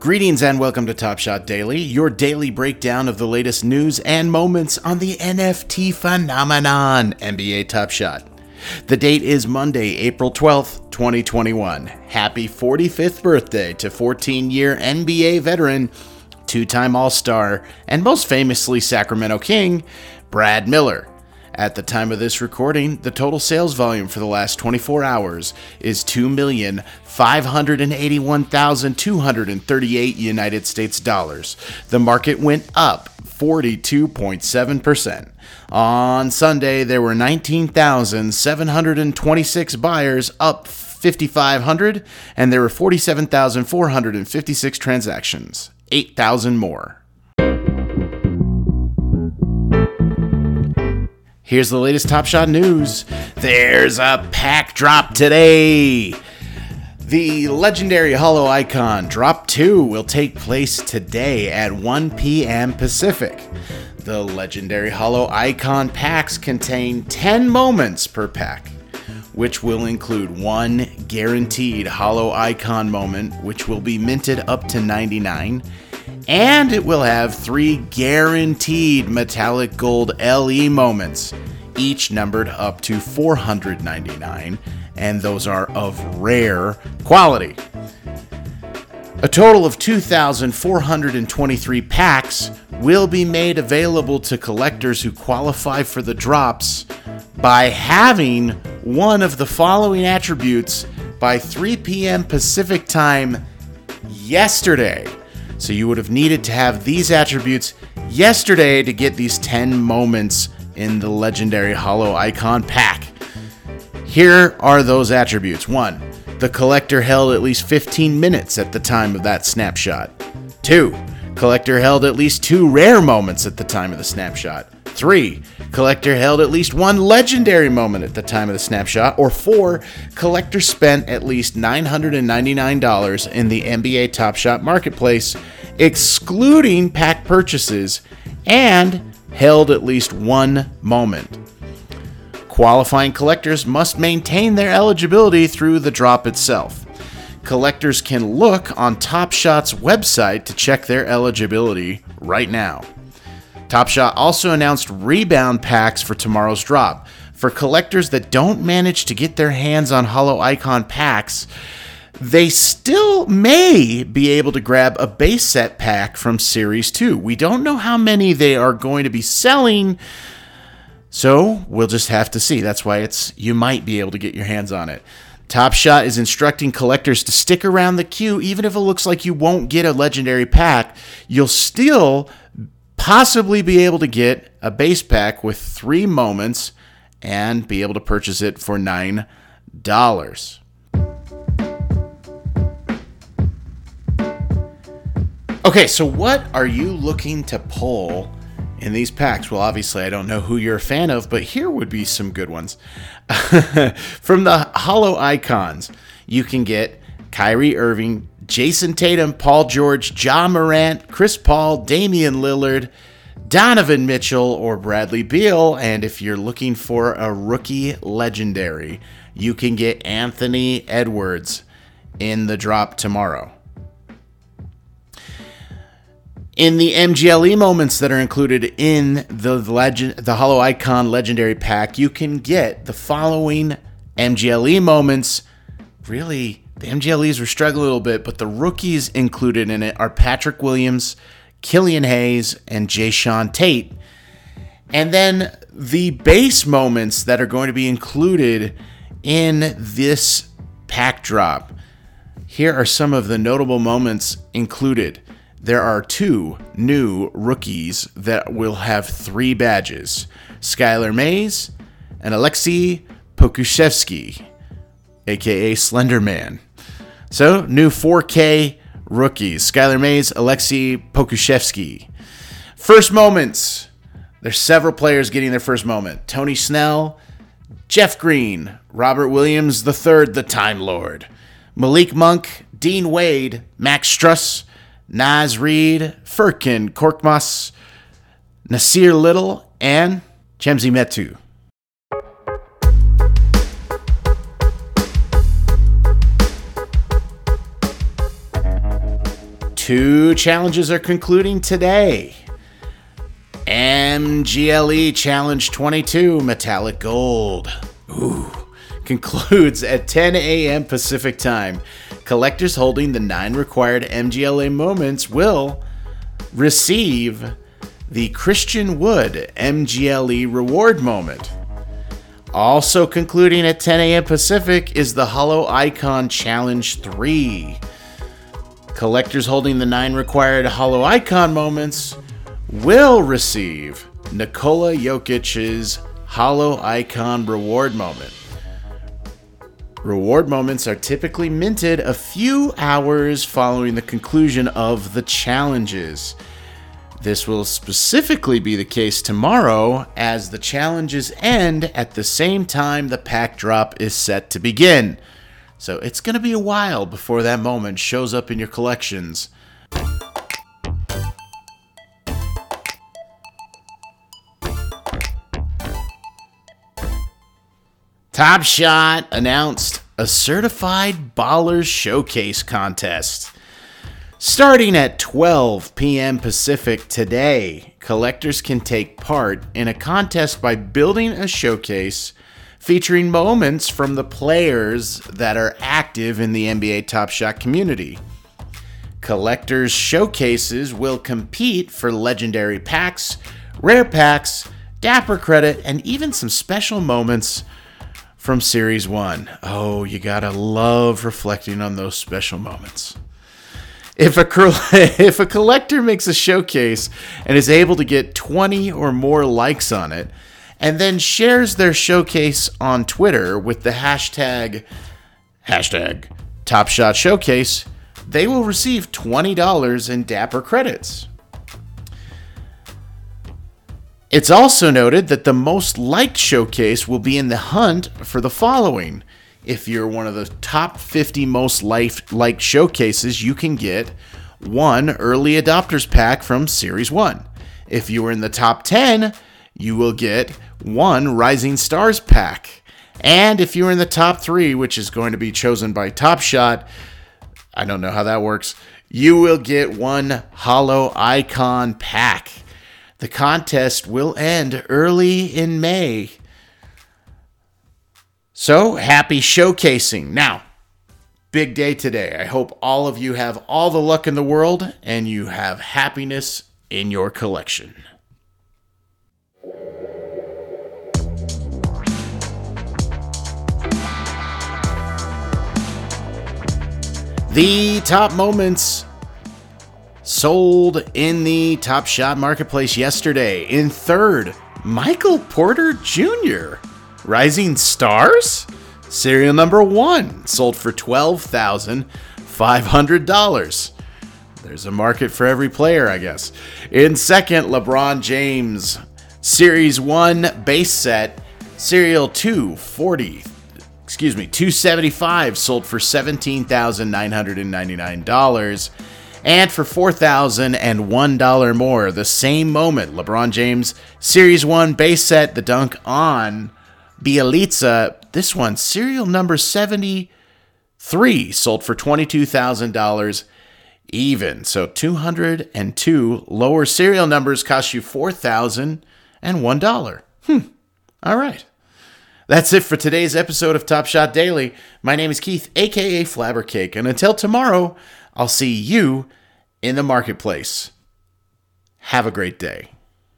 Greetings and welcome to Top Shot Daily, your daily breakdown of the latest news and moments on the NFT phenomenon, NBA Top Shot. The date is Monday, April 12th, 2021. Happy 45th birthday to 14 year NBA veteran, two time All Star, and most famously Sacramento King, Brad Miller. At the time of this recording, the total sales volume for the last 24 hours is 2,581,238 United States dollars. The market went up 42.7%. On Sunday, there were 19,726 buyers, up 5,500, and there were 47,456 transactions, 8,000 more. Here's the latest Top Shot news. There's a pack drop today. The legendary Holo Icon Drop 2 will take place today at 1 p.m. Pacific. The legendary Holo Icon packs contain 10 moments per pack, which will include one guaranteed Holo Icon moment, which will be minted up to 99 and it will have three guaranteed metallic gold LE moments, each numbered up to 499, and those are of rare quality. A total of 2,423 packs will be made available to collectors who qualify for the drops by having one of the following attributes by 3 p.m. Pacific time yesterday. So you would have needed to have these attributes yesterday to get these 10 moments in the legendary Holo Icon pack. Here are those attributes. 1. The collector held at least 15 minutes at the time of that snapshot. 2. Collector held at least two rare moments at the time of the snapshot. 3. Collector held at least one legendary moment at the time of the snapshot. Or 4. Collector spent at least $999 in the NBA Top Shot marketplace, excluding pack purchases, and held at least one moment. Qualifying collectors must maintain their eligibility through the drop itself. Collectors can look on Top Shot's website to check their eligibility right now. Top Shot also announced rebound packs for tomorrow's drop. For collectors that don't manage to get their hands on Holo Icon packs, they still may be able to grab a base set pack from Series 2. We don't know how many they are going to be selling, so we'll just have to see. That's why it's you might be able to get your hands on it. Top Shot is instructing collectors to stick around the queue even if it looks like you won't get a legendary pack, you'll still possibly be able to get a base pack with 3 moments and be able to purchase it for $9. Okay, so what are you looking to pull in these packs? Well, obviously, I don't know who you're a fan of, but here would be some good ones. From the Holo Icons, you can get Kyrie Irving, Jayson Tatum, Paul George, Ja Morant, Chris Paul, Damian Lillard, Donovan Mitchell, or Bradley Beal. And if you're looking for a rookie legendary, you can get Anthony Edwards in the drop tomorrow. In the MGLE moments that are included in the legend, the Holo Icon Legendary Pack, you can get the following MGLE moments. Really, the MGLEs were struggling a little bit, but the rookies included in it are Patrick Williams, Killian Hayes, and Jae'Sean Tate. And then the base moments that are going to be included in this pack drop. Here are some of the notable moments included there are two new rookies that will have three badges Skylar Mays and Alexei Pokusevski, aka Slenderman. So, new 4K rookies Skylar Mays, Alexei Pokusevski. First moments. There's several players getting their first moment Tony Snell, Jeff Green, Robert Williams III, the Time Lord, Malik Monk, Dean Wade, Max Strus, Naz Reid, Furkan Korkmaz, Nassir Little, and Chimezie Metu. Two challenges are concluding today. MGLE Challenge 22 Metallic Gold. Ooh. Concludes at 10 a.m. Pacific Time. Collectors holding the nine required MGLA moments will receive the Christian Wood MGLE reward moment. Also concluding at 10 a.m. Pacific is the Holo Icon Challenge 3. Collectors holding the nine required Holo Icon moments will receive Nikola Jokic's Holo Icon reward moment. Reward moments are typically minted a few hours following the conclusion of the challenges. This will specifically be the case tomorrow as the challenges end at the same time the pack drop is set to begin. So it's going to be a while before that moment shows up in your collections. Top Shot announced a certified Ballers Showcase contest. Starting at 12 p.m. Pacific today, collectors can take part in a contest by building a showcase featuring moments from the players that are active in the NBA Top Shot community. Collectors' showcases will compete for legendary packs, rare packs, dapper credit, and even some special moments from Series 1. Oh, you gotta love reflecting on those special moments if a if a collector makes a showcase and is able to get 20 or more likes on it and then shares their showcase on Twitter with the hashtag hashtag Top Shot Showcase, they will receive $20 in Dapper credits. It's also noted that the most liked showcase will be in the hunt for the following if you're one of the top 50 most liked showcases, you can get one early adopters pack from Series 1. If you are in the top 10, you will get one Rising Stars pack. And if you're in the top three, which is going to be chosen by Top Shot, I don't know how that works, you will get one Holo Icon pack. The contest will end early in May. So happy showcasing. Now, big day today. I hope all of you have all the luck in the world and you have happiness in your collection. The top moments sold in the Top Shot Marketplace yesterday. In third, Michael Porter Jr. Rising Stars? Serial number one, sold for $12,500. There's a market for every player, I guess. In second, LeBron James, Series 1 base set, Serial 240, excuse me, 275, sold for $17,999. And for $4,001 more, the same moment, LeBron James, Series 1 base set, the dunk on Bjelica, this one, serial number 73, sold for $22,000 even. So 202 lower serial numbers cost you $4,001. Hmm. All right. That's it for today's episode of Top Shot Daily. My name is Keith, aka Flabbercake, and until tomorrow, I'll see you in the marketplace. Have a great day.